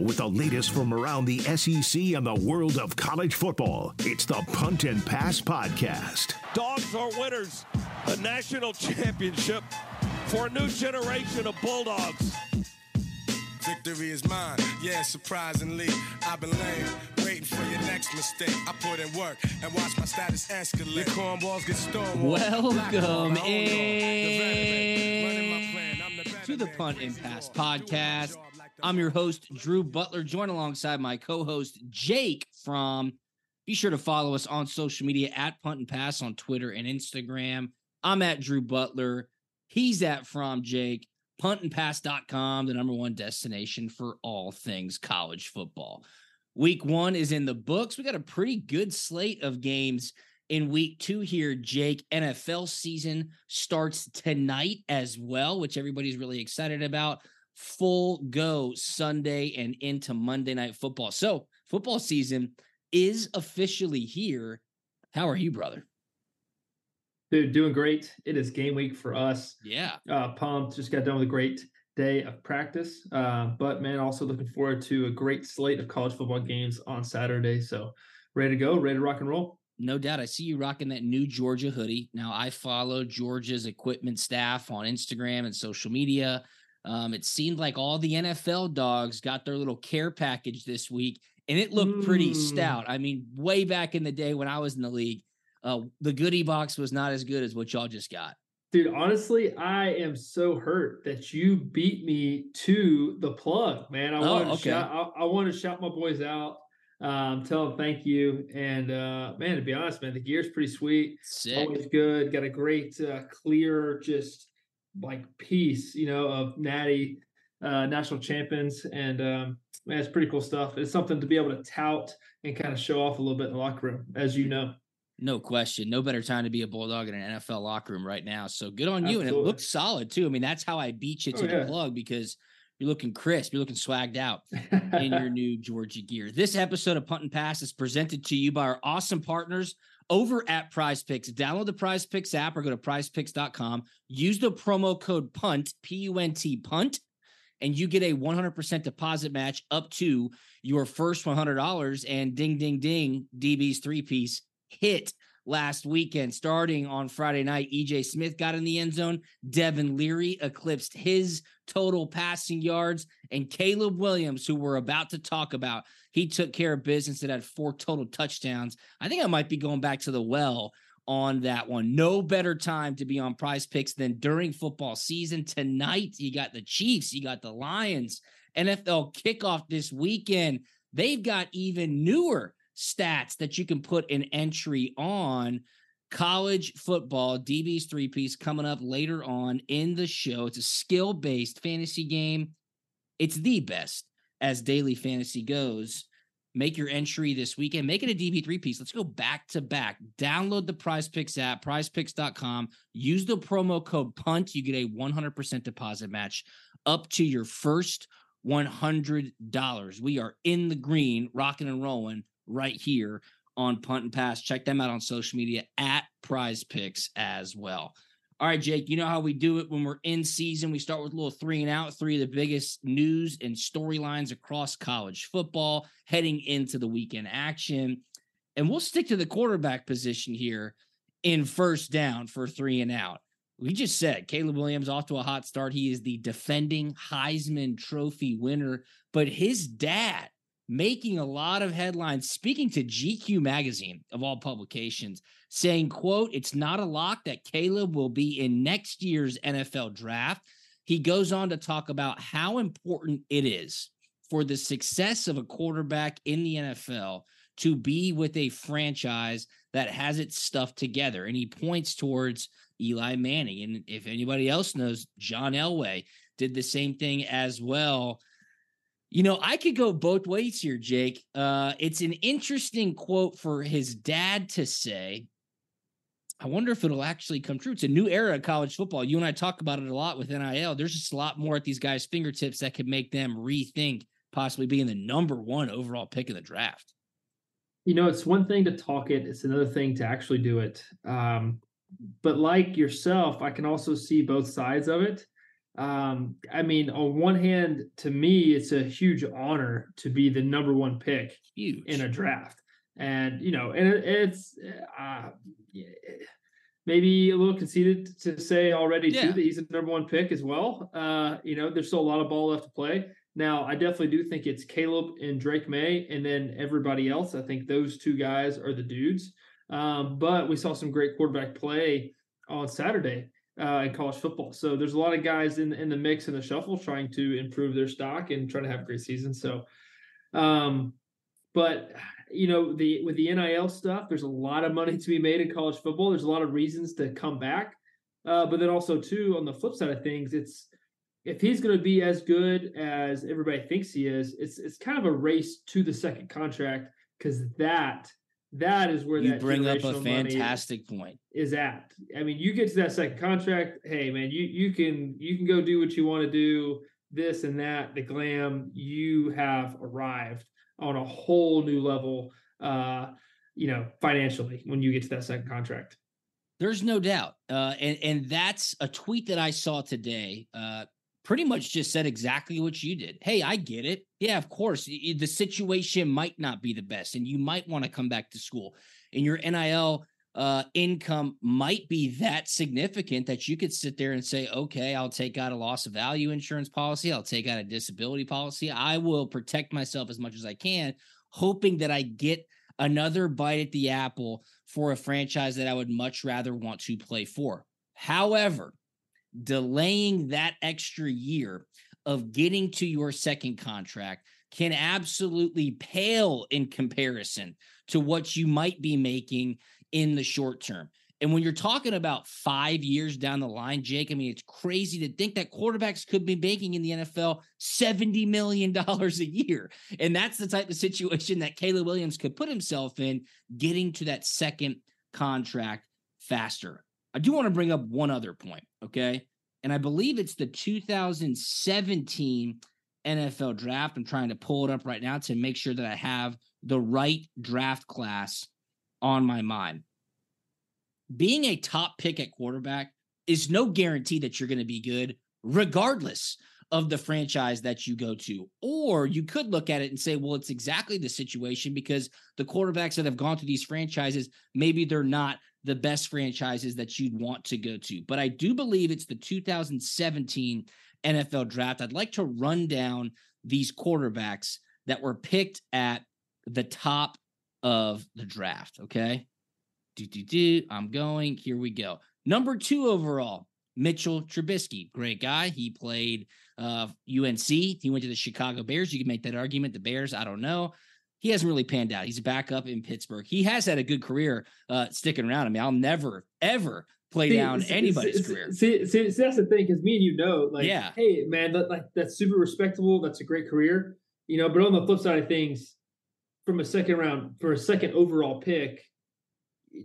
With the latest from around the SEC and the world of college football, it's the Punt and Pass Podcast. Dogs are winners. A national championship for a new generation of Bulldogs. Victory is mine, yeah, surprisingly. I've been lame, waiting for your next mistake. I put in work and watch my status escalate. Your cornballs get stolen. Welcome in to the Punt and Pass podcast. I'm your host, Drew Butler, joined alongside my co host, Jake Fromm. Be sure to follow us on social media at Punt and Pass on Twitter and Instagram. I'm at Drew Butler. He's at From Jake. Puntandpass.com, the number one destination for all things college football. Week one is in the books. We got a pretty good slate of games in week two here, Jake. NFL season starts tonight as well, which everybody's really excited about. Full go Sunday and into Monday night football. So, football season is officially here. How are you, brother? Dude, doing great. It is game week for us. Yeah. Uh, pumped. Just got done with a great day of practice. Uh, but man, also looking forward to a great slate of college football games on Saturday. So ready to go, ready to rock and roll. No doubt. I see you rocking that new Georgia hoodie. Now, I follow Georgia's equipment staff on Instagram and social media. Um, it seemed like all the NFL dogs got their little care package this week, and it looked pretty Mm. stout. I mean, way back in the day when I was in the league, uh, the goodie box was not as good as what y'all just got. Dude, honestly, I am so hurt that you beat me to the plug, man. I Oh, want to okay. shout I, I want to shout my boys out. Um, tell them thank you. And uh man, to be honest, man, the gear's pretty sweet. Sick. always good. Got a great, uh, clear, just like piece, you know, of Natty uh, national champions, and um, man, it's pretty cool stuff. It's something to be able to tout and kind of show off a little bit in the locker room, as you know. No question. No better time to be a Bulldog in an NFL locker room right now. So good on you. And it looks solid too. I mean, that's how I beat you to Oh, the yeah. plug because you're looking crisp. You're looking swagged out in your new Georgia gear. This episode of Punt and Pass is presented to you by our awesome partners over at Prize Picks. Download the Prize Picks app or go to prizepicks.com. Use the promo code PUNT, P U N T, PUNT, and you get a 100% deposit match up to your first $100. And ding, ding, ding, DB's three piece hit last weekend. Starting on Friday night, EJ Smith got in the end zone. Devin Leary eclipsed his total passing yards. And Caleb Williams, who we're about to talk about, he took care of business and had four total touchdowns. I think I might be going back to the well on that one. No better time to be on prize picks than during football season. Tonight, you got the Chiefs, you got the Lions, NFL kickoff this weekend. They've got even newer stats that you can put an entry on. College football, DB's three piece coming up later on in the show. It's a skill based fantasy game. It's the best as daily fantasy goes. Make your entry this weekend. Make it a DB three piece. Let's go back to back. Download the Prize Picks app, prizepicks.com. Use the promo code PUNT. You get a 100% deposit match up to your first $100. We are in the green, rocking and rolling right here on Punt and Pass. Check them out on social media at Prize Picks as well. All right, Jake, you know how we do it when we're in season. We start with a little three and out, three of the biggest news and storylines across college football heading into the weekend action. And we'll stick to the quarterback position here in first down for three and out. we just said Caleb Williams off to a hot start. He is the defending Heisman Trophy winner, but his dad making a lot of headlines speaking to GQ magazine of all publications saying quote it's not a lock that Caleb will be in next year's NFL draft. He goes on to talk about how important it is for the success of a quarterback in the NFL to be with a franchise that has its stuff together. And he points towards Eli Manning. And if anybody else knows John Elway did the same thing as well you know, I could go both ways here, Jake. Uh, it's an interesting quote for his dad to say. I wonder if it'll actually come true. It's a new era of college football. You and I talk about it a lot with NIL. There's just a lot more at these guys' fingertips that could make them rethink possibly being the number one overall pick in the draft. You know, it's one thing to talk it, it's another thing to actually do it. Um, but like yourself, I can also see both sides of it um, I mean, on one hand, to me, it's a huge honor to be the number one pick huge. in a draft. And, you know, and it, it's uh, maybe a little conceited to say already, yeah. too, that he's the number one pick as well. Uh, you know, there's still a lot of ball left to play. Now, I definitely do think it's Caleb and Drake Maye, and then everybody else. I think those two guys are the dudes. Um, but we saw some great quarterback play on Saturday uh, in college football. So there's a lot of guys in in the mix in the shuffle trying to improve their stock and trying to have a great season. So, um, but you know the with the NIL stuff, there's a lot of money to be made in college football. There's a lot of reasons to come back, uh, but then also too on the flip side of things, it's if he's going to be as good as everybody thinks he is, it's it's kind of a race to the second contract because that that is where you that bring up a fantastic point is at. I mean, you get to that second contract. Hey, man, you you can you can go do what you want to do, this and that, the glam. You have arrived on a whole new level. Uh, you know, financially when you get to that second contract. There's no doubt, uh, and and that's a tweet that I saw today. Uh, pretty much just said exactly what you did. Hey, I get it. Yeah, of course. The situation might not be the best, and you might want to come back to school, and your NIL uh, income might be that significant that you could sit there and say, okay, I'll take out a loss of value insurance policy. I'll take out a disability policy. I will protect myself as much as I can, hoping that I get another bite at the apple for a franchise that I would much rather want to play for. However, delaying that extra year of getting to your second contract can absolutely pale in comparison to what you might be making in the short term. And when you're talking about five years down the line, Jake, I mean, it's crazy to think that quarterbacks could be making in the NFL $70 million a year. And that's the type of situation that Caleb Williams could put himself in, getting to that second contract faster. I do want to bring up one other point, okay? And I believe it's the 2017 NFL draft. I'm trying to pull it up right now to make sure that I have the right draft class on my mind. Being a top pick at quarterback is no guarantee that you're going to be good, regardless of the franchise that you go to. Or you could look at it and say, well, it's exactly the situation because the quarterbacks that have gone to these franchises, maybe they're not the best franchises that you'd want to go to. But I do believe it's the 2017 NFL draft. I'd like to run down these quarterbacks that were picked at the top of the draft. Okay. Do, do, do. I'm going. Here we go. Number two overall, Mitchell Trubisky. Great guy. He played uh, UNC. He went to the Chicago Bears. You can make that argument. The Bears, I don't know he hasn't really panned out. He's back up in Pittsburgh. He has had a good career uh, sticking around. I mean, I'll never, ever play see, down see, anybody's see, career. See, see, that's the thing, because me and you know, like, yeah. hey, man, that, like that's super respectable. That's a great career, you know. But on the flip side of things, from a second round for a second overall pick,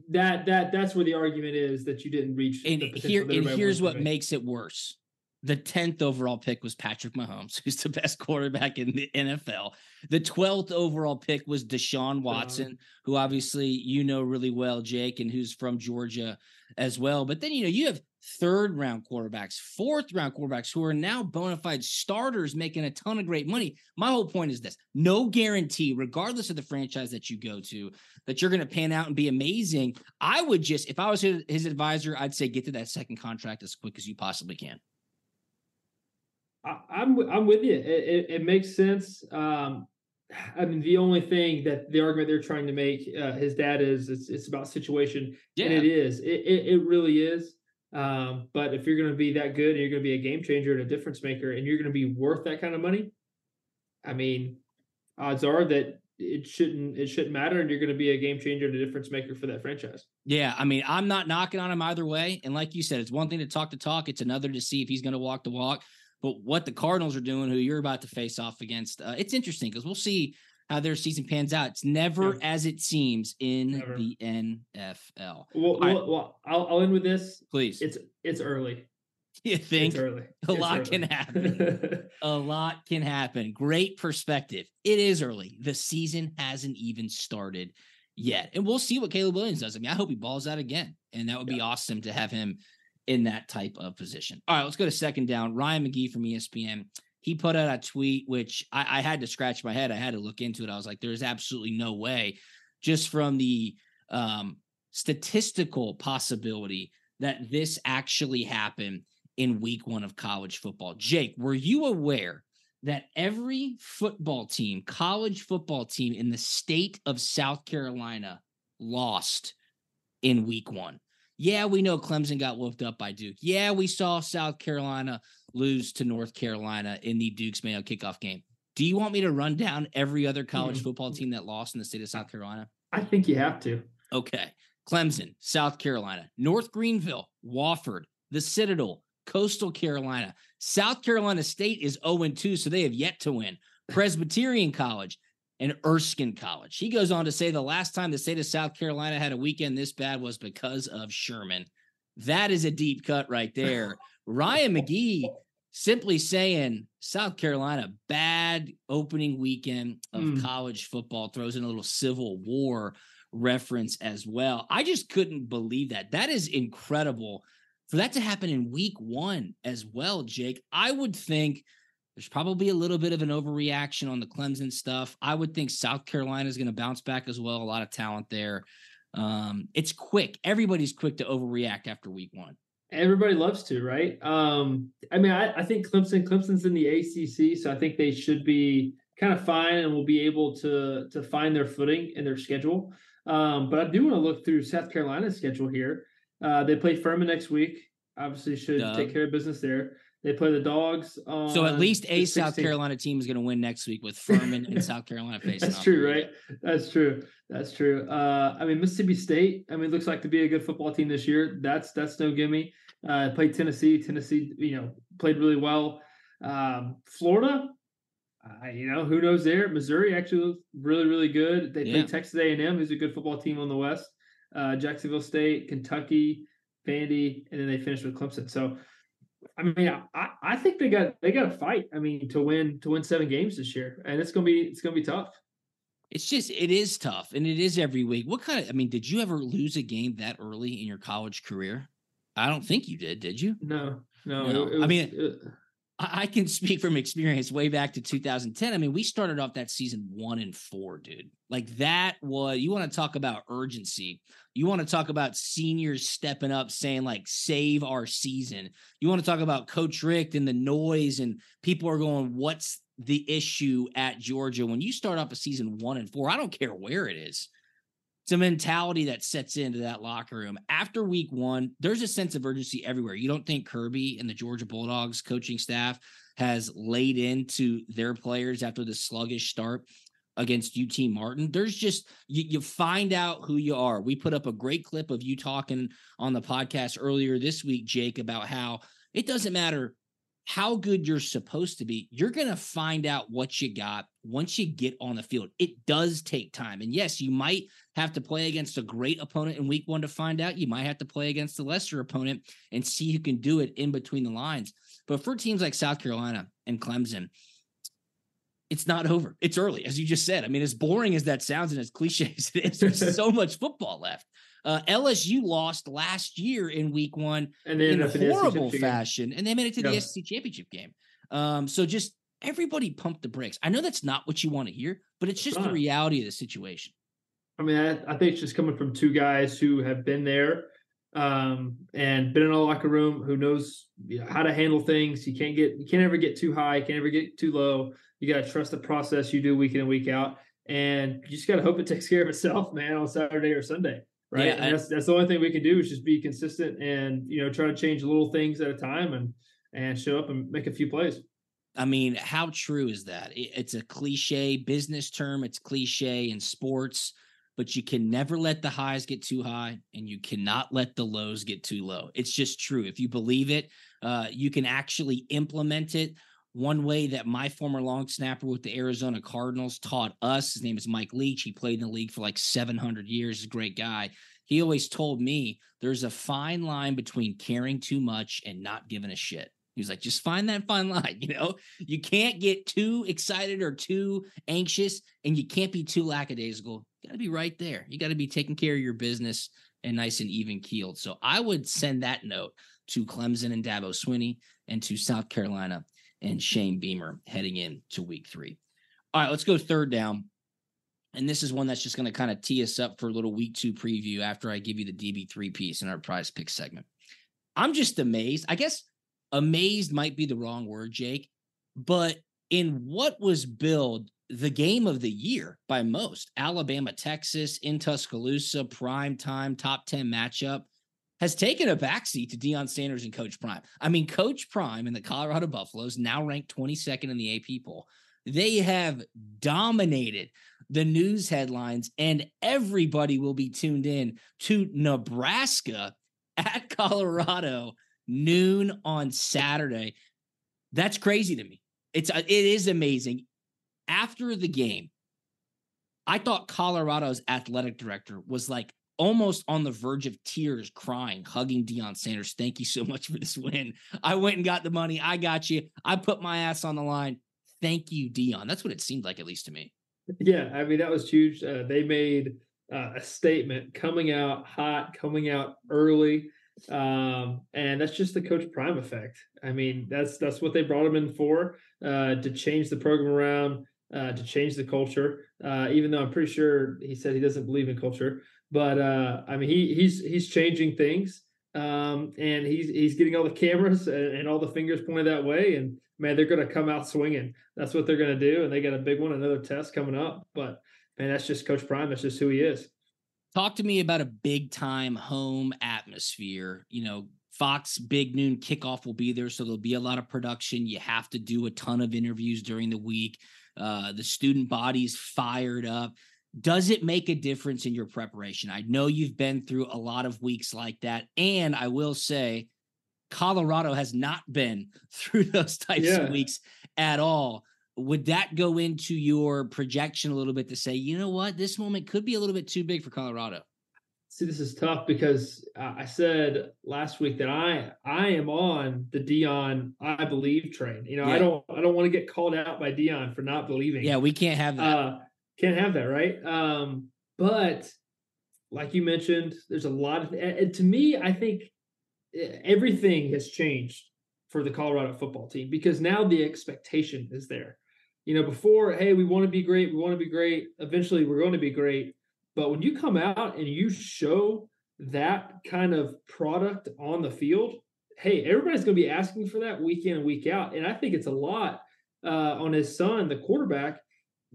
that that that's where the argument is that you didn't reach. And here, and here's what makes it worse the 10th overall pick was Patrick Mahomes, who's the best quarterback in the NFL. The 12th overall pick was Deshaun Watson, who obviously you know really well, Jake, and who's from Georgia as well. But then, you know, you have third round quarterbacks, fourth round quarterbacks who are now bona fide starters making a ton of great money. My whole point is this no guarantee, regardless of the franchise that you go to, that you're going to pan out and be amazing. I would just, if I was his advisor, I'd say get to that second contract as quick as you possibly can. I, am I'm, I'm with you. It, it, it makes sense. Um, I mean, the only thing that the argument they're trying to make, uh, his dad is, it's, it's about situation, yeah. and it is. It, it, it really is. Um, but if you're going to be that good and you're going to be a game changer and a difference maker, and you're going to be worth that kind of money, I mean, odds are that it shouldn't it shouldn't matter, and you're going to be a game changer and a difference maker for that franchise. Yeah, I mean, I'm not knocking on him either way. And like you said, it's one thing to talk the talk; it's another to see if he's going to walk the walk. But what the Cardinals are doing, who you're about to face off against, uh, it's interesting because we'll see how their season pans out. It's never yeah. as it seems in never. the NFL. Well, well, well, I'll, I'll end with this. Please. It's it's early. You think it's early. a it's lot early. can happen. a lot can happen. Great perspective. It is early. The season hasn't even started yet. And we'll see what Caleb Williams does. I mean, I hope he balls out again. And that would yeah. be awesome to have him in that type of position. All right, let's go to second down. Ryan McGee from ESPN. He put out a tweet, which I, I had to scratch my head. I had to look into it. I was like, there's absolutely no way, just from the um, statistical possibility that this actually happened in week one of college football. Jake, were you aware that every football team, college football team in the state of South Carolina lost in week one? Yeah, we know Clemson got whooped up by Duke. Yeah, we saw South Carolina lose to North Carolina in the Duke's Mayo kickoff game. Do you want me to run down every other college mm-hmm. football team that lost in the state of South Carolina? I think you have to. Okay. Clemson, South Carolina, North Greenville, Wofford, the Citadel, Coastal Carolina. South Carolina State is 0 2, so they have yet to win. Presbyterian College, and Erskine College. He goes on to say the last time the state of South Carolina had a weekend this bad was because of Sherman. That is a deep cut right there. Ryan McGee simply saying South Carolina, bad opening weekend of mm. college football, throws in a little Civil War reference as well. I just couldn't believe that. That is incredible for that to happen in week one as well, Jake. I would think there's probably a little bit of an overreaction on the Clemson stuff. I would think South Carolina is going to bounce back as well. A lot of talent there. Um, it's quick. Everybody's quick to overreact after week one. Everybody loves to, right? Um, I mean, I, I think Clemson, Clemson's in the ACC, so I think they should be kind of fine and will be able to to find their footing in their schedule. Um, but I do want to look through South Carolina's schedule here. Uh, they play Furman next week. Obviously, should Duh. take care of business there. They play the dogs. so at least a South Carolina team is going to win next week with Furman and South Carolina facing. That's true, right? That's true. That's true. Uh, I mean, Mississippi State. I mean, looks like to be a good football team this year. That's that's no gimme. Uh, played Tennessee. Tennessee, you know, played really well. Um, Florida. Uh, you know, who knows there? Missouri actually looks really, really good. They yeah. play Texas A&M, who's a good football team on the West. Uh, Jacksonville State, Kentucky, Vandy, and then they finished with Clemson. So I mean, I, I think they got they got to fight. I mean, to win to win seven games this year, and it's gonna be it's gonna be tough. It's just it is tough, and it is every week. What kind of? I mean, did you ever lose a game that early in your college career? I don't think you did. Did you? No, no. no. Was, I mean, it, I can speak from experience way back to 2010. I mean, we started off that season one and four, dude. Like that was you want to talk about urgency. You want to talk about seniors stepping up, saying like save our season. You want to talk about Coach Richt and the noise, and people are going, What's the issue at Georgia? When you start off a season one and four, I don't care where it is. It's a mentality that sets into that locker room. After week one, there's a sense of urgency everywhere. You don't think Kirby and the Georgia Bulldogs coaching staff has laid into their players after the sluggish start against UT Martin. There's just you, you, find out who you are. We put up a great clip of you talking on the podcast earlier this week, Jake, about how it doesn't matter how good you're supposed to be, you're going to find out what you got once you get on the field. It does take time. And yes, you might have to play against a great opponent in week one to find out. You might have to play against a lesser opponent and see who can do it in between the lines. But for teams like South Carolina and Clemson, it's not over. It's early, as you just said. I mean, as boring as that sounds and as cliche as it is, there's so much football left. Uh, LSU lost last year in week one And in horrible fashion, and they made it to the SEC championship game. Um, so just everybody pump the brakes. I know that's not what you want to hear, but it's just the reality of the situation. I mean, I, I think it's just coming from two guys who have been there um, and been in a locker room, who knows you know, how to handle things. You can't get, you can't ever get too high, you can't ever get too low. You got to trust the process you do week in and week out, and you just got to hope it takes care of itself, man, on Saturday or Sunday, right? Yeah, and that's that's the only thing we can do is just be consistent and you know try to change little things at a time and and show up and make a few plays. I mean, how true is that? It- It's a cliche business term, it's cliche in sports, but you can never let the highs get too high and you cannot let the lows get too low. It's just true. If you believe it, uh, you can actually implement it. One way that my former long snapper with the Arizona Cardinals taught us, his name is Mike Leach. He played in the league for like 700 years. He's a great guy. He always told me there's a fine line between caring too much and not giving a shit. He was like, just find that fine line. You know, you can't get too excited or too anxious, and you can't be too lackadaisical. You got to be right there. You got to be taking care of your business and nice and even keeled. So I would send that note to Clemson and Dabo Swinney and to South Carolina and Shane Beamer heading into week three. All right, let's go third down. And this is one that's just going to kind of tee us up for a little week two preview after I give you the DB3 piece in our prize pick segment. I'm just amazed. I guess amazed might be the wrong word, Jake, but in what was billed the game of the year by most, Alabama, Texas in Tuscaloosa, prime time, top 10 matchup, has taken a backseat to Deion Sanders and Coach Prime. I mean, Coach Prime and the Colorado Buffaloes, now ranked 22nd in the AP poll, they have dominated the news headlines, and everybody will be tuned in to Nebraska at Colorado noon on Saturday. That's crazy to me. It's uh, it is amazing. After the game, I thought Colorado's athletic director was like almost on the verge of tears, crying, hugging Deion Sanders. Thank you so much for this win. I went and got the money. I got you. I put my ass on the line. Thank you, Deion. That's what it seemed like, at least to me. Yeah, I mean that was huge. Uh, they made uh, a statement coming out hot, coming out early, um, and that's just the Coach Prime effect. I mean that's that's what they brought him in for uh, to change the program around, uh, to change the culture. Uh, even though I'm pretty sure he said he doesn't believe in culture, but uh, I mean he he's he's changing things, um, and he's he's getting all the cameras and, and all the fingers pointed that way, and man, they're going to come out swinging. That's what they're going to do, and they got a big one, another test coming up. But man, that's just Coach Prime. That's just who he is. Talk to me about a big time home atmosphere. You know, Fox Big Noon kickoff will be there, so there'll be a lot of production. You have to do a ton of interviews during the week. Uh, the student body's fired up. Does it make a difference in your preparation? I know you've been through a lot of weeks like that, and I will say, Colorado has not been through those types Yeah. of weeks at all. Would that go into your projection a little bit to say, you know what, this moment could be a little bit too big for Colorado? See, this is tough because I said last week that I I am on the Deion I believe train. You know, Yeah. I don't I don't want to get called out by Deion for not believing. Yeah, we can't have that. uh, can't have that, right? Um, but like you mentioned, there's a lot of and to me, I think eh, everything has changed for the Colorado football team because now the expectation is there. You know, before, hey, we want to be great, we want to be great. Eventually, we're going to be great. But when you come out and you show that kind of product on the field, hey, everybody's going to be asking for that week in and week out. And I think it's a lot uh, on his son, the quarterback,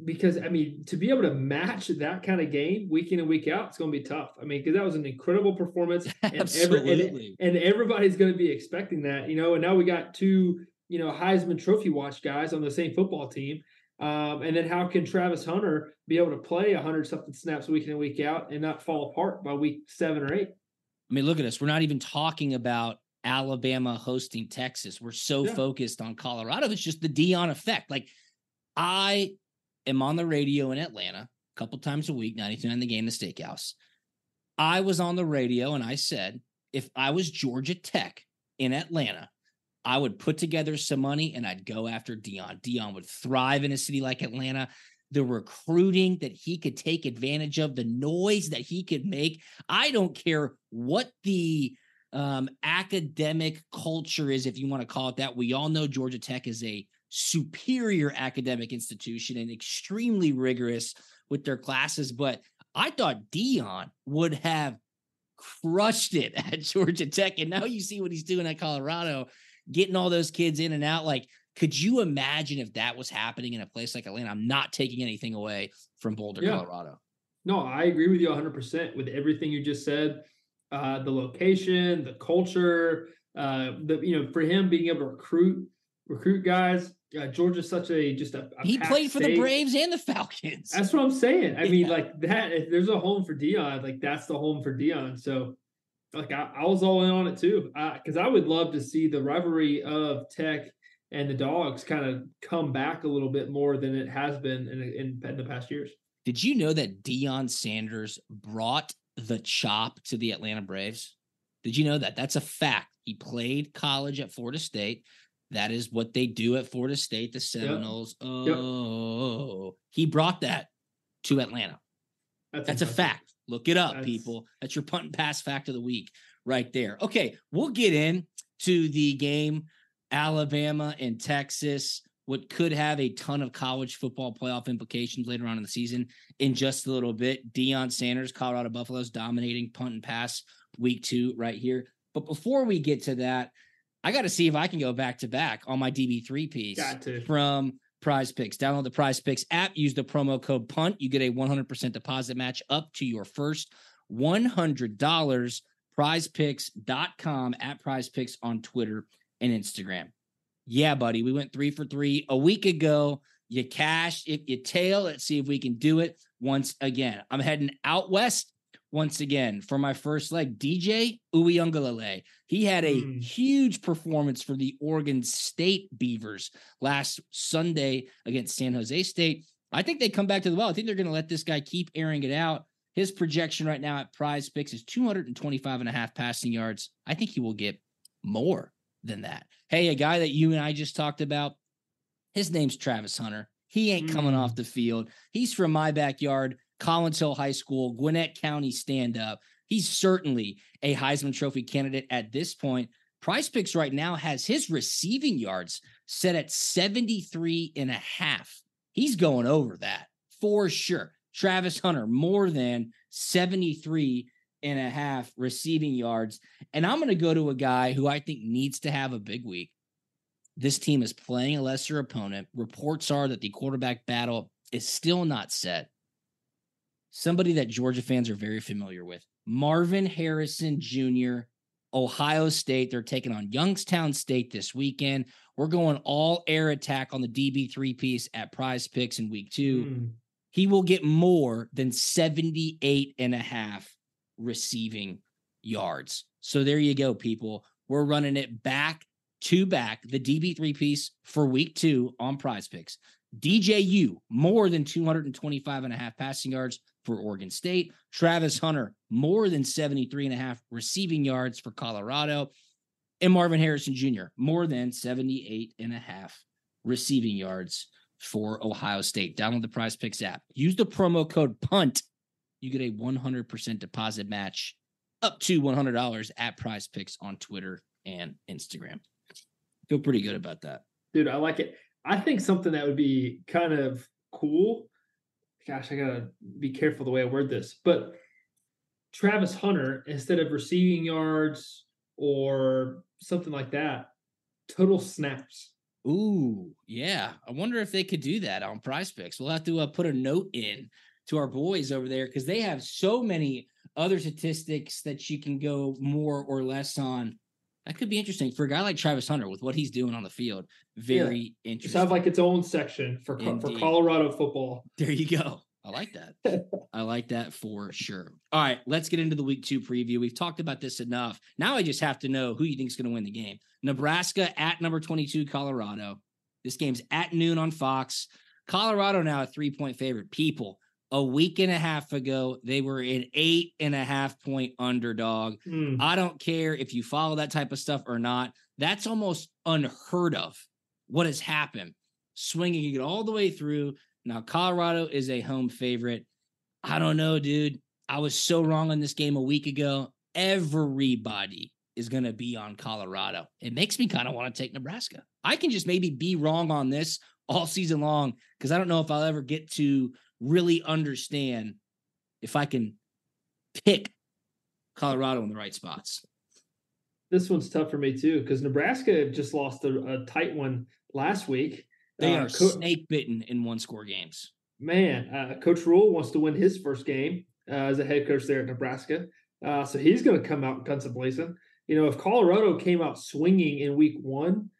because I mean, to be able to match that kind of game week in and week out, it's going to be tough. I mean, because that was an incredible performance, and, every, Absolutely. and, and everybody's going to be expecting that, you know. And now we got two, you know, Heisman Trophy watch guys on the same football team. Um, and then how can Travis Hunter be able to play hundred something snaps week in and week out and not fall apart by week seven or eight? I mean, look at us. We're not even talking about Alabama hosting Texas. We're so Yeah. focused on Colorado. It's just the Deion effect. Like, I am on the radio in Atlanta a couple times a week, 99 the game, the steakhouse. I was on the radio and I said, if I was Georgia Tech in Atlanta, I would put together some money and I'd go after Deion. Deion would thrive in a city like Atlanta. The recruiting that he could take advantage of, the noise that he could make. I don't care what the um, academic culture is, if you want to call it that. We all know Georgia Tech is a superior academic institution and extremely rigorous with their classes. But I thought Deion would have crushed it at Georgia Tech. And now you see what he's doing at Colorado, getting all those kids in and out. Like, could you imagine if that was happening in a place like Atlanta? I'm not taking anything away from Boulder, yeah. Colorado. No, I agree with you 100% with everything you just said. Uh, the location, the culture, uh, the you know, for him being able to recruit recruit guys. Uh, Georgia's such a just a, a he played for state. the Braves and the Falcons. That's what I'm saying. I yeah. mean, like that. If there's a home for Deion, like that's the home for Deion. So, like I, I was all in on it too, Uh, because I, I would love to see the rivalry of Tech and the Dogs kind of come back a little bit more than it has been in, in, in the past years. Did you know that Deion Sanders brought the chop to the Atlanta Braves? Did you know that? That's a fact. He played college at Florida State. That is what they do at Florida State, the Seminoles. Yep. Oh, yep. he brought that to Atlanta. That's, That's a fact. Look it up, That's... people. That's your punt and pass fact of the week right there. Okay, we'll get in to the game Alabama and Texas, what could have a ton of college football playoff implications later on in the season in just a little bit. Deion Sanders, Colorado Buffaloes dominating punt and pass week two right here. But before we get to that, I got to see if I can go back to back on my DB3 piece from Prize Picks. Download the Prize Picks app, use the promo code PUNT. You get a 100% deposit match up to your first $100. Prizepicks.com at Prize Picks on Twitter and Instagram. Yeah, buddy, we went three for three a week ago. You cash, if you tail, let's see if we can do it once again. I'm heading out west once again for my first leg. DJ Uiagalelei. He had a mm. huge performance for the Oregon State Beavers last Sunday against San Jose State. I think they come back to the well. I think they're going to let this guy keep airing it out. His projection right now at prize picks is 225 and a half passing yards. I think he will get more than that. Hey, a guy that you and I just talked about, his name's Travis Hunter. He ain't coming off mm. the field. He's from my backyard. Collins Hill High School, Gwinnett County stand up. He's certainly a Heisman Trophy candidate at this point. Prize Picks right now has his receiving yards set at 73 and a half. He's going over that for sure. Travis Hunter, more than 73 and a half receiving yards. And I'm going to go to a guy who I think needs to have a big week. This team is playing a lesser opponent. Reports are that the quarterback battle is still not set somebody that Georgia fans are very familiar with. Marvin Harrison Jr., Ohio State. They're taking on Youngstown State this weekend. We're going all air attack on the DB3 piece at prize picks in week two. Mm. He will get more than 78 and a half receiving yards. So there you go, people. We're running it back to back, the DB3 piece for week two on prize picks. DJU, more than 225 and a half passing yards for Oregon State. Travis Hunter, more than 73 and a half receiving yards for Colorado. And Marvin Harrison Jr., more than 78 and a half receiving yards for Ohio State. Download the Prize Picks app. Use the promo code PUNT. You get a 100% deposit match up to $100 at Prize Picks on Twitter and Instagram. Feel pretty good about that. Dude, I like it. I think something that would be kind of cool gosh, I gotta be careful the way I word this, but Travis Hunter, instead of receiving yards or something like that, total snaps. Ooh, yeah. I wonder if they could do that on prize picks. We'll have to uh, put a note in to our boys over there because they have so many other statistics that you can go more or less on that could be interesting for a guy like Travis Hunter with what he's doing on the field. Very yeah. interesting. Just have like its own section for for Colorado football. There you go. I like that. I like that for sure. All right, let's get into the week two preview. We've talked about this enough. Now I just have to know who you think is going to win the game. Nebraska at number 22, Colorado. This game's at noon on Fox. Colorado now a three point favorite. People, a week and a half ago, they were an eight and a half point underdog. Mm. I don't care if you follow that type of stuff or not. That's almost unheard of. What has happened? Swinging it all the way through. Now, Colorado is a home favorite. I don't know, dude. I was so wrong on this game a week ago. Everybody is going to be on Colorado. It makes me kind of want to take Nebraska. I can just maybe be wrong on this all season long because I don't know if I'll ever get to really understand if I can pick Colorado in the right spots. This one's tough for me too because Nebraska just lost a, a, tight one last week. They uh, are co- snake bitten in one score games. Man, uh, Coach Rhule wants to win his first game uh, as a head coach there at Nebraska, uh, so he's going to come out guns blazing. You know, if Colorado came out swinging in week one,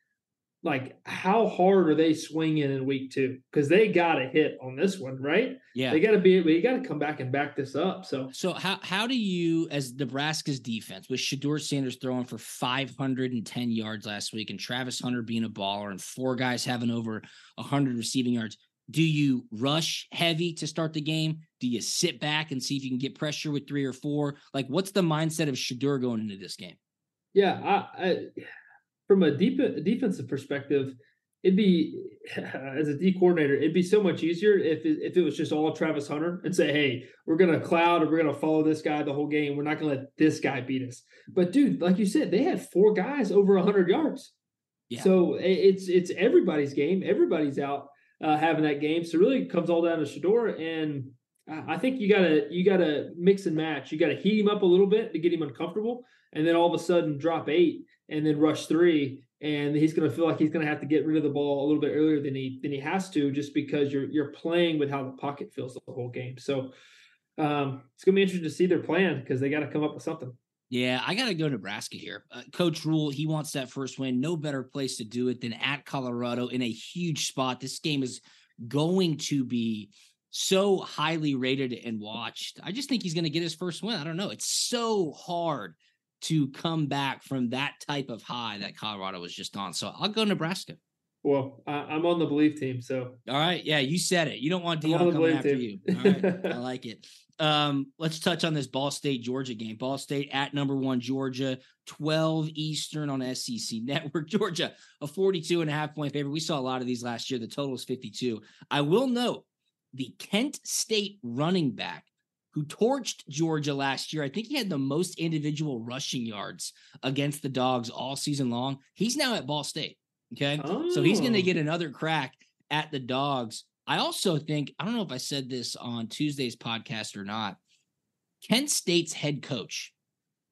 like how hard are they swinging in week two? Because they got a hit on this one, right? Yeah, they got to be. You got to come back and back this up. So, so how how do you, as Nebraska's defense, with Shedeur Sanders throwing for 510 yards last week, and Travis Hunter being a baller, and four guys having over 100 receiving yards? Do you rush heavy to start the game? Do you sit back and see if you can get pressure with three or four? Like, what's the mindset of Shedeur going into this game? Yeah, I, I from a deep defensive perspective, it'd be as a D coordinator, it'd be so much easier if it, if it was just all Travis Hunter and say, "Hey, we're gonna cloud or we're gonna follow this guy the whole game. We're not gonna let this guy beat us." But dude, like you said, they had four guys over hundred yards. Yeah. So it's it's everybody's game. Everybody's out uh, having that game. So really, it comes all down to Shedeur, and I think you gotta you gotta mix and match. You gotta heat him up a little bit to get him uncomfortable, and then all of a sudden drop eight and then rush three, and he's going to feel like he's going to have to get rid of the ball a little bit earlier than he than he has to, just because you're you're playing with how the pocket feels the whole game. So um, it's going to be interesting to see their plan because they got to come up with something. Yeah, I got to go Nebraska here. Uh, Coach Rhule, he wants that first win. No better place to do it than at Colorado in a huge spot. This game is going to be so highly rated and watched. I just think he's going to get his first win. I don't know. It's so hard to come back from that type of high that Colorado was just on. So I'll go Nebraska. Well, I, am on the belief team. So all right, yeah, you said it. You don't want Deion coming after team. you. All right, I like it. Um, let's touch on this Ball State Georgia game. Ball State at number one Georgia, 12 Eastern on SEC Network. Georgia, a 42 and a half point favorite. We saw a lot of these last year. The total is 52. I will note the Kent State running back who torched Georgia last year. I think he had the most individual rushing yards against the dogs all season long. He's now at Ball State. Okay. Oh. So he's going to oh. get another crack at the dogs. I also think, I don't know if I said this on Tuesday's podcast or not. Kent State's head coach,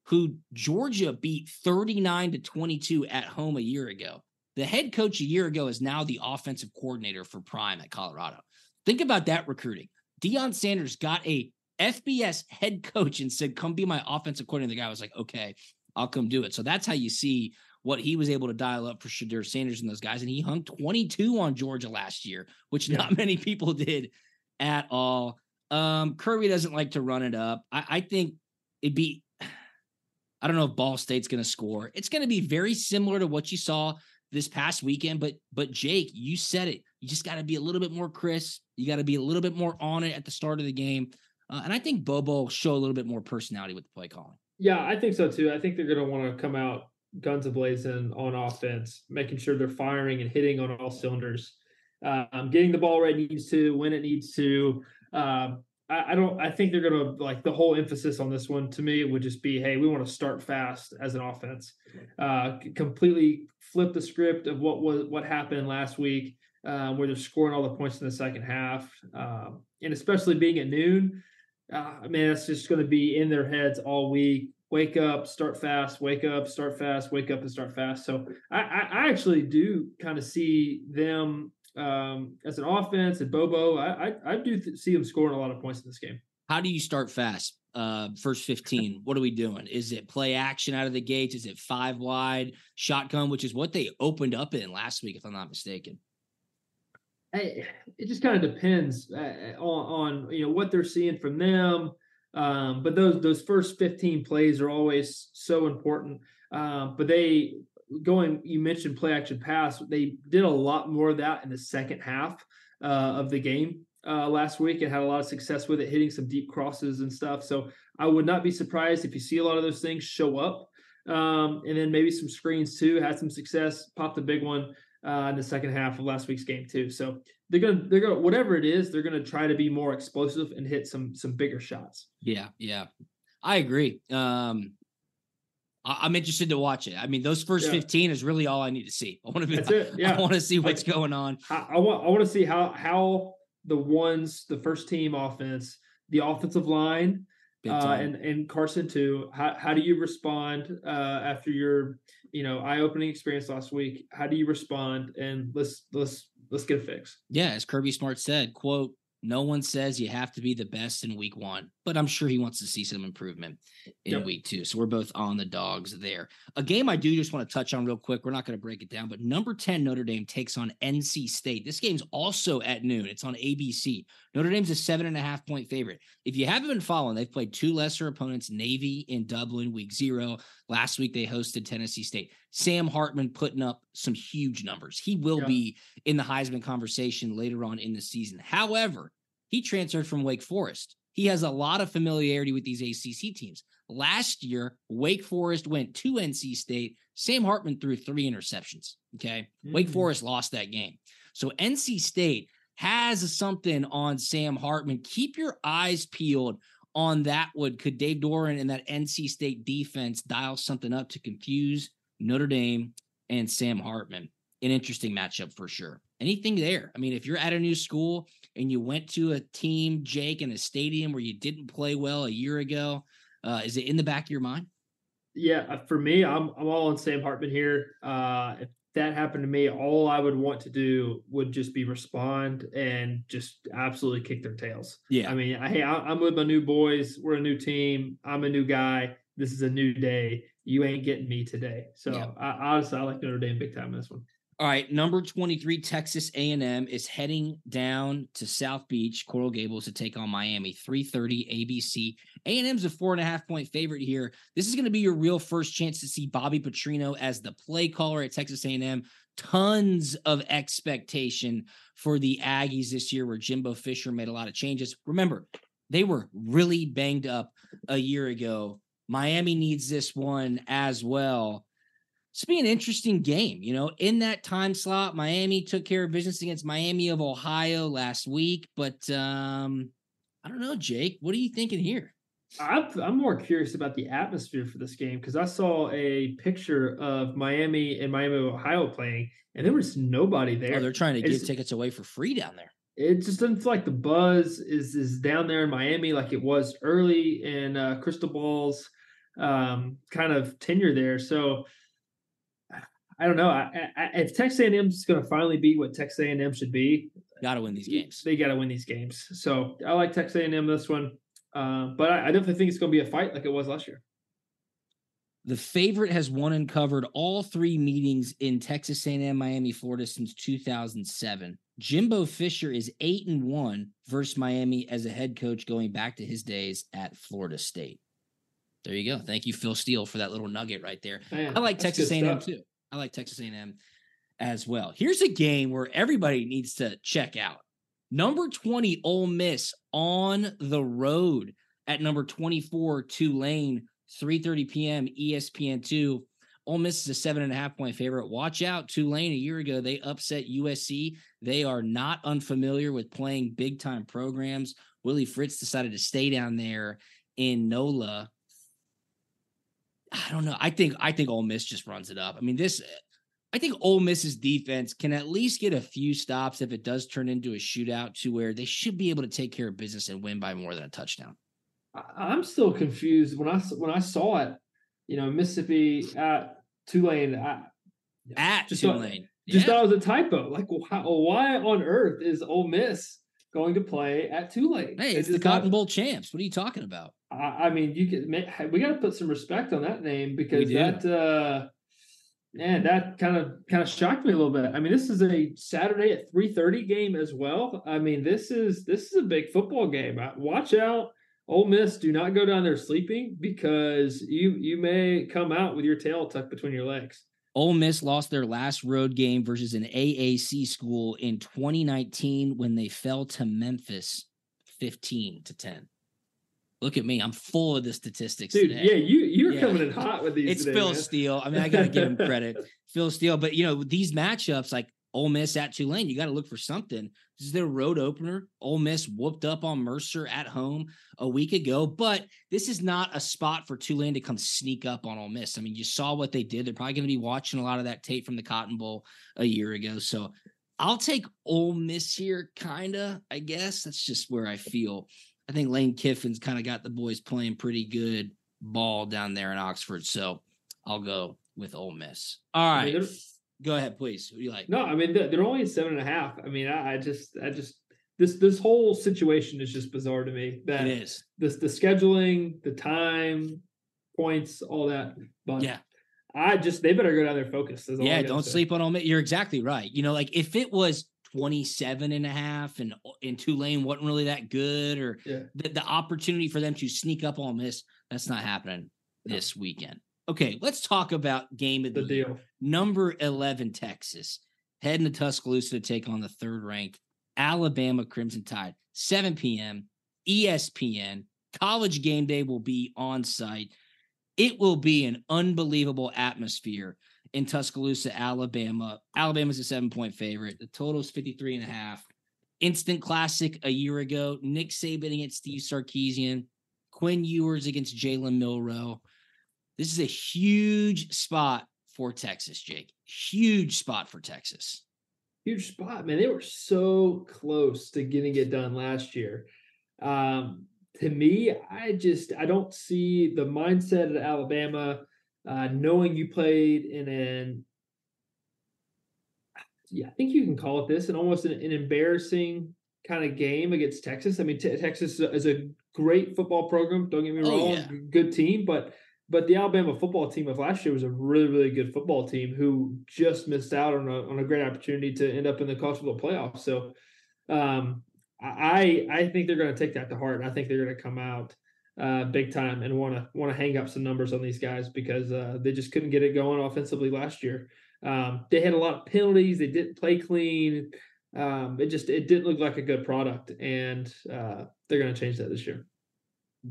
who Georgia beat 39 to 22 at home a year ago. The head coach a year ago is now the offensive coordinator for Prime at Colorado. Think about that recruiting. Deion Sanders got a FBS head coach and said, "Come be my offensive coordinator." The guy was like, "Okay, I'll come do it." So that's how you see what he was able to dial up for Shedeur Sanders and those guys, and he hung 22 on Georgia last year, which yeah. not many people did at all. Um, Kirby doesn't like to run it up. I, I think it'd be. I don't know if Ball State's going to score. It's going to be very similar to what you saw this past weekend. But but Jake, you said it. You just got to be a little bit more crisp. You got to be a little bit more on it at the start of the game. Uh, and I think Bobo show a little bit more personality with the play calling. Yeah, I think so too. I think they're going to want to come out guns ablazing on offense, making sure they're firing and hitting on all cylinders, um, getting the ball where it needs to, when it needs to. Um, I, I, don't. I think they're going to like the whole emphasis on this one. To me, would just be, hey, we want to start fast as an offense. Uh, completely flip the script of what was what happened last week, um, where they're scoring all the points in the second half, um, and especially being at noon uh, I mean, that's just going to be in their heads all week. Wake up, start fast, wake up, start fast, wake up and start fast. So I, I actually do kind of see them um, as an offense and Bobo. I, I, I do th- see them scoring a lot of points in this game. How do you start fast? Uh, first 15. what are we doing? Is it play action out of the gates? Is it five wide shotgun, which is what they opened up in last week, if I'm not mistaken? It just kind of depends uh, on, on you know what they're seeing from them. Um, but those those first 15 plays are always so important. Um, but they going you mentioned play action pass. They did a lot more of that in the second half uh, of the game uh, last week and had a lot of success with it, hitting some deep crosses and stuff. So I would not be surprised if you see a lot of those things show up um, and then maybe some screens too. Had some success, popped a big one uh, in the second half of last week's game too. So they're gonna they're gonna whatever it is, they're gonna try to be more explosive and hit some some bigger shots. Yeah, yeah, I agree. Um, I, am interested to watch it. I mean, those first yeah. 15 is really all I need to see. I want to be. That's it. Yeah. I want to see what's like, going on. I, I want I want to see how how the ones the first team offense, the offensive line, uh, and and Carson too. How how do you respond uh, after your you know eye opening experience last week? How do you respond? And let's let's let's get a fix. Yeah, as Kirby Smart said, quote no one says you have to be the best in week one, but I'm sure he wants to see some improvement in yep. week two. So we're both on the dogs there. A game I do just want to touch on real quick. We're not going to break it down, but number 10 Notre Dame takes on NC State. This game's also at noon. It's on ABC. Notre Dame's a seven and a half point favorite. If you haven't been following, they've played two lesser opponents, Navy in Dublin, week zero. Last week they hosted Tennessee State. Sam Hartman putting up some huge numbers. He will be in the Heisman conversation later on in the season. However, he transferred from Wake Forest. He has a lot of familiarity with these ACC teams. Last year, Wake Forest went to NC State. Sam Hartman threw three interceptions. Okay. Mm. Wake Forest lost that game. So NC State has something on Sam Hartman. Keep your eyes peeled on that one. Could Dave Doeren and that NC State defense dial something up to confuse Notre Dame and Sam Hartman? An interesting matchup for sure. Anything there? I mean, if you're at a new school and you went to a team, Jake, in a stadium where you didn't play well a year ago, uh, is it in the back of your mind? Yeah, uh, for me, I'm I'm all on Sam Hartman here. Uh, if that happened to me, all I would want to do would just be respond and just absolutely kick their tails. Yeah, I mean, I, hey, I, am with my new boys. We're a new team. I'm a new guy. This is a new day. You ain't getting me today. So yeah. I, honestly, I like Notre Dame big time in this one. All right, number 23 Texas A&M is heading down to South Beach, Coral Gables to take on Miami. 3:30 ABC. A&M's a four and a half point favorite here. This is going to be your real first chance to see Bobby Petrino as the play caller at Texas A&M. Tons of expectation for the Aggies this year, where Jimbo Fisher made a lot of changes. Remember, they were really banged up a year ago. Miami needs this one as well it's be an interesting game. You know, in that time slot, Miami took care of business against Miami of Ohio last week. But um, I don't know, Jake. What are you thinking here? I'm, I'm more curious about the atmosphere for this game because I saw a picture of Miami and Miami, Ohio playing, and there was nobody there. Oh, they're trying to give tickets away for free down there. It just doesn't feel like the buzz is is down there in Miami like it was early in uh, Ball's um, kind of tenure there. So I don't know. I, I, if Texas A&M is going to finally be what Texas A&M should be, got to win these games. They got to win these games. So I like Texas A&M this one, uh, but I, I definitely think it's going to be a fight like it was last year. The favorite has won and covered all three meetings in Texas A&M, Miami, Florida since 2007. Jimbo Fisher is eight and one versus Miami as a head coach going back to his days at Florida State. There you go. Thank you, Phil Steele, for that little nugget right there. Man, I like Texas A&M too. I like Texas A&M as well. Here's a game where everybody needs to check out. Number 20 Ole Miss on the road at number 24 Tulane, 3:30 p.m. ESPN2. Ole Miss is a seven and a half point favorite. Watch out, Tulane. A year ago, they upset USC. They are not unfamiliar with playing big time programs. Willie Fritz decided to stay down there in NOLA I don't know. I think I think Ole Miss just runs it up. I mean, this I think Ole Miss's defense can at least get a few stops if it does turn into a shootout to where they should be able to take care of business and win by more than a touchdown. I'm still confused when I when I saw it. You know, Mississippi at Tulane I, at just Tulane. Thought, just yeah. thought it was a typo. Like, how, why on earth is Ole Miss going to play at Tulane? Hey, it's, it's the Cotton Bowl champs. What are you talking about? I, I mean, you can. We got to put some respect on that name because that. uh Man, that kind of kind of shocked me a little bit. I mean, this is a Saturday at 3:30 game as well. I mean, this is this is a big football game. Watch out. Ole Miss, do not go down there sleeping because you you may come out with your tail tucked between your legs. Ole Miss lost their last road game versus an AAC school in 2019 when they fell to Memphis 15 to 10. Look at me. I'm full of the statistics Dude, today. yeah, you you're Yeah. coming in hot with these. It's today, Phil man. Steele. I mean, I got to give him credit. Phil Steele. But, you know, these matchups like Ole Miss at Tulane, you got to look for something. This is their road opener. Ole Miss whooped up on Mercer at home a week ago, but this is not a spot for Tulane to come sneak up on Ole Miss. I mean, you saw what they did. They're probably going to be watching a lot of that tape from the Cotton Bowl a year ago. So I'll take Ole Miss here, kind of, I guess. That's just where I feel. I think Lane Kiffin's kind of got the boys playing pretty good ball down there in Oxford. So I'll go with Ole Miss. All right. I mean, right. they're- Go ahead, please. Who do you like? No, I mean they're they're only seven and a half. I mean, I, I just, I just this this whole situation is just bizarre to me. That It is. this the scheduling, the time, points, all that. But Yeah. I just they better go down there focused. Yeah, don't say. sleep on Ole Miss. You're exactly right. You know, like if it was 27 and a half and in Tulane wasn't really that good or Yeah. the, the opportunity for them to sneak up on Miss, that's not happening No. this weekend. Okay, let's talk about game of the, The deal. Number 11 Texas heading to Tuscaloosa to take on the third ranked Alabama Crimson Tide. 7 p.m. ESPN. College game day will be on site. It will be an unbelievable atmosphere in Tuscaloosa, Alabama. Alabama's a seven point favorite. The total is 53 and a half. Instant classic a year ago. Nick Saban against Steve Sarkisian. Quinn Ewers against Jalen Milroe. This is a huge spot for Texas, Jake. Huge spot for Texas. huge spot, man. They were so close to getting it done last year. Um, to me, I just I don't see the mindset of Alabama, uh, knowing you played in an yeah, I think you can call it this, and almost an, an embarrassing kind of game against Texas. I mean, te- Texas is a great football program. Don't get me Oh, wrong, yeah. good team, but but the Alabama football team of last year was a really really good football team who just missed out on a on a great opportunity to end up in the college football playoffs. So, um, I I think they're going to take that to heart. I think they're going to come out uh, big time and want to want to hang up some numbers on these guys because uh, they just couldn't get it going offensively last year. Um, they had a lot of penalties. They didn't play clean. Um, it just it didn't look like a good product, and uh, they're going to change that this year.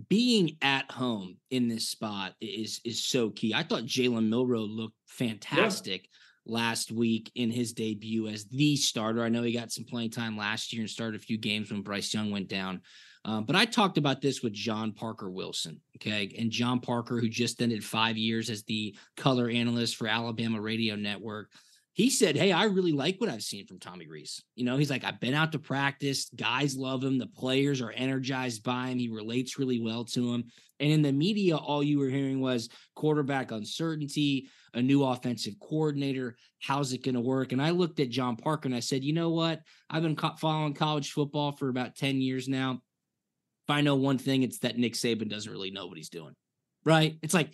Being at home in this spot is is so key. I thought Jalen Milroe looked fantastic last week in his debut as the starter. I know he got some playing time last year and started a few games when Bryce Young went down. Um, but I talked about this with John Parker Wilson. Okay. And John Parker, who just ended five years as the color analyst for Alabama Radio Network, he said, Hey, I really like what I've seen from Tommy Rees. You know, he's like, I've been out to practice. Guys love him. The players are energized by him. He relates really well to him. And in the media, all you were hearing was quarterback uncertainty, a new offensive coordinator. How's it going to work? And I looked at John Parker and I said, you know what? I've been following college football for about 10 years now. If I know one thing, it's that Nick Saban doesn't really know what he's doing. Right? It's like,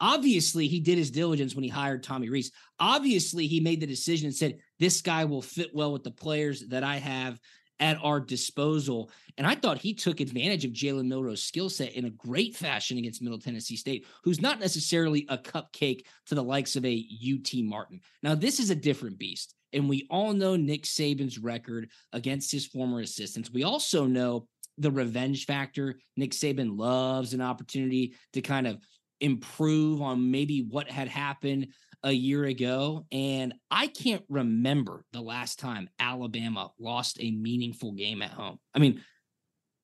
obviously, he did his diligence when he hired Tommy Rees. Obviously, he made the decision and said, this guy will fit well with the players that I have at our disposal. And I thought he took advantage of Jalen Milroe's skill set in a great fashion against Middle Tennessee State, who's not necessarily a cupcake to the likes of a UT Martin. Now, this is a different beast. And we all know Nick Saban's record against his former assistants. We also know the revenge factor. Nick Saban loves an opportunity to kind of improve on maybe what had happened a year ago. And I can't remember the last time Alabama lost a meaningful game at home. I mean,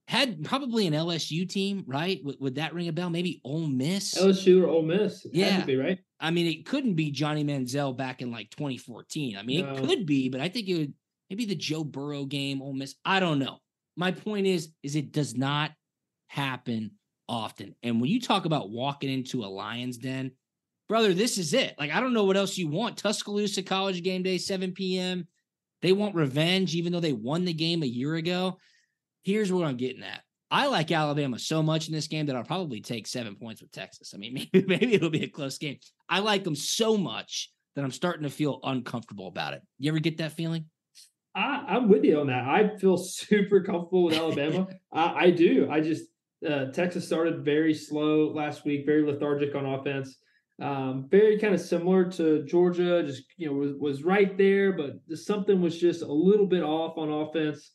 had probably an LSU team, right? Would, would that ring a bell? Maybe Ole Miss. LSU or Ole Miss, it Yeah. be right. I mean, it couldn't be Johnny Manziel back in like 2014. I mean, No. it could be, but I think it would maybe the Joe Burrow game, Ole Miss. I don't know. My point is, is it does not happen often. And when you talk about walking into a Lions den, brother, this is it. Like, I don't know what else you want. Tuscaloosa College game day, 7 p.m. They want revenge, even though they won the game a year ago. Here's where I'm getting at. I like Alabama so much in this game that I'll probably take seven points with Texas. I mean, maybe, maybe it'll be a close game. I like them so much that I'm starting to feel uncomfortable about it. You ever get that feeling? I, I'm with you on that. I feel super comfortable with Alabama. I, I do. I just uh, Texas started very slow last week, very lethargic on offense. Um, very kind of similar to Georgia, just you know was was right there, but something was just a little bit off on offense.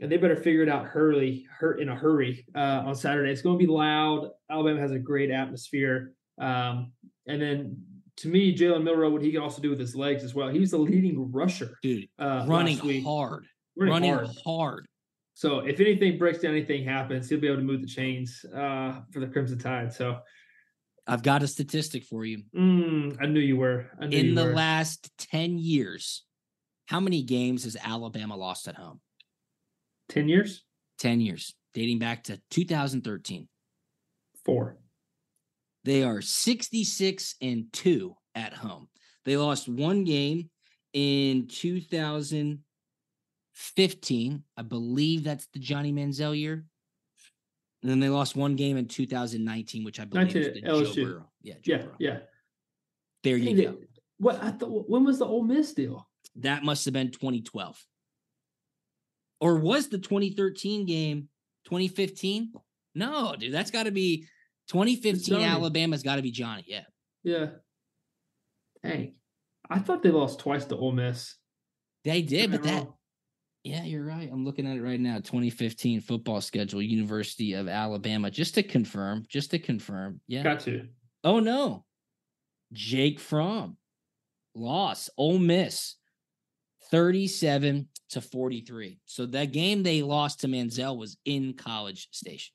and they better figure it out hurry, hurt in a hurry uh, on Saturday. It's going to be loud. Alabama has a great atmosphere, um, and then to me, Jalen Milroe, what he can also do with his legs as well. He was the leading rusher, dude, uh, running hard, running, running hard. hard. So if anything breaks down, anything happens, he'll be able to move the chains uh, for the Crimson Tide. So I've got a statistic for you. Mm, I knew you were. Knew In you the were. last 10 years, how many games has Alabama lost at home? 10 years? 10 years, dating back to 2013. Four. They are 66 and 2 at home. They lost one game in 2015. I believe that's the Johnny Manziel year. And then they lost one game in 2019, which I believe was the LSU. Joe Burrow. Yeah, Joe Yeah, Burrow. yeah. There you Hey, go. What I thought? When was the Ole Miss deal? That must have been 2012. Or was the 2013 game 2015? No, dude, that's got to be 2015 Alabama's got to be Johnny. Yeah. Yeah. Dang. I thought they lost twice to Ole Miss. They did, but that wrong? Yeah, you're right. I'm looking at it right now. 2015 football schedule, University of Alabama. Just to confirm, just to confirm. Yeah. got to. Oh no. Jake Fromm loss. Ole Miss 37 to 43. So that game they lost to Manziel was in College Station.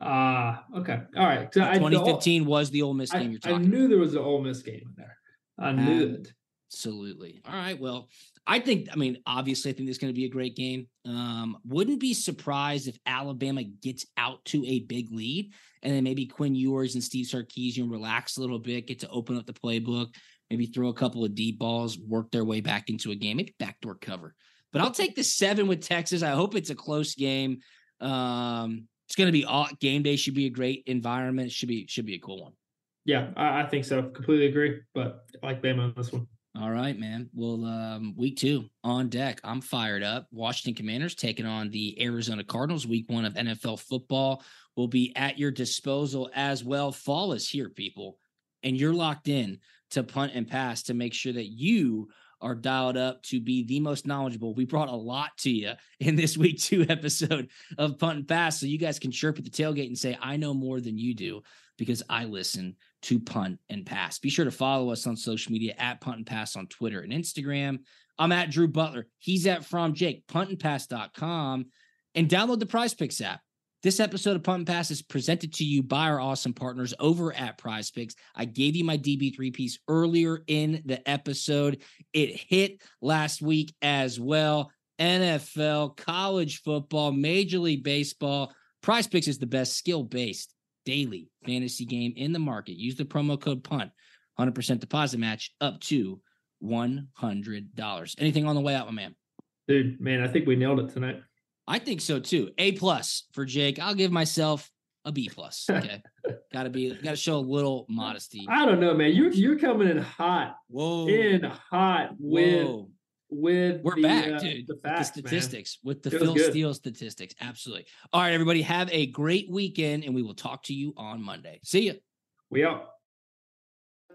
Ah, okay. All right. So I- the- 2015 was the Ole Miss I, game you're talking about. I talking. knew there was an Ole Miss game in there. I knew it. Absolutely. All right. Well, I think, I mean, obviously, I think this is going to be a great game. Um, wouldn't be surprised if Alabama gets out to a big lead and then maybe Quinn Ewers and Steve Sarkisian relax a little bit, get to open up the playbook, maybe throw a couple of deep balls, work their way back into a game, maybe backdoor cover. But I'll take the seven with Texas. I hope it's a close game. Um, it's going to be all, game day. Should be a great environment. Should be should be a cool one. Yeah, I, I think so. Completely agree. But I like Bama on this one. All right, man. Well, um, week two on deck. I'm fired up. Washington Commanders taking on the Arizona Cardinals. Week one of NFL football will be at your disposal as well. Fall is here, people, and you're locked in to punt and pass to make sure that you are dialed up to be the most knowledgeable. We brought a lot to you in this week two episode of Punt and Pass, so you guys can chirp at the tailgate and say, "I know more than you do," because I listen to Punt and Pass. Be sure to follow us on social media at Punt and Pass on Twitter and Instagram. I'm at Drew Butler. He's at From Jake, puntandpass.com, and download the Prize Picks app. This episode of Punt and Pass is presented to you by our awesome partners over at Prize Picks. I gave you my DB3 piece earlier in the episode. It hit last week as well. NFL, college football, Major League Baseball. Prize Picks is the best skill based daily fantasy game in the market. Use the promo code PUNT, 100% deposit match up to $100. Anything on the way out, my man? Dude, man, I think we nailed it tonight. I think so too. A plus for Jake. I'll give myself a B plus. Okay. gotta be gotta show a little modesty. I don't know, man. You're you're coming in hot. Whoa. In hot with Whoa. With We're the, back, uh, dude. The facts, the man. statistics, with the It Phil. Steele statistics. Absolutely. All right, everybody. Have a great weekend, and we will talk to you on Monday. See you. We out.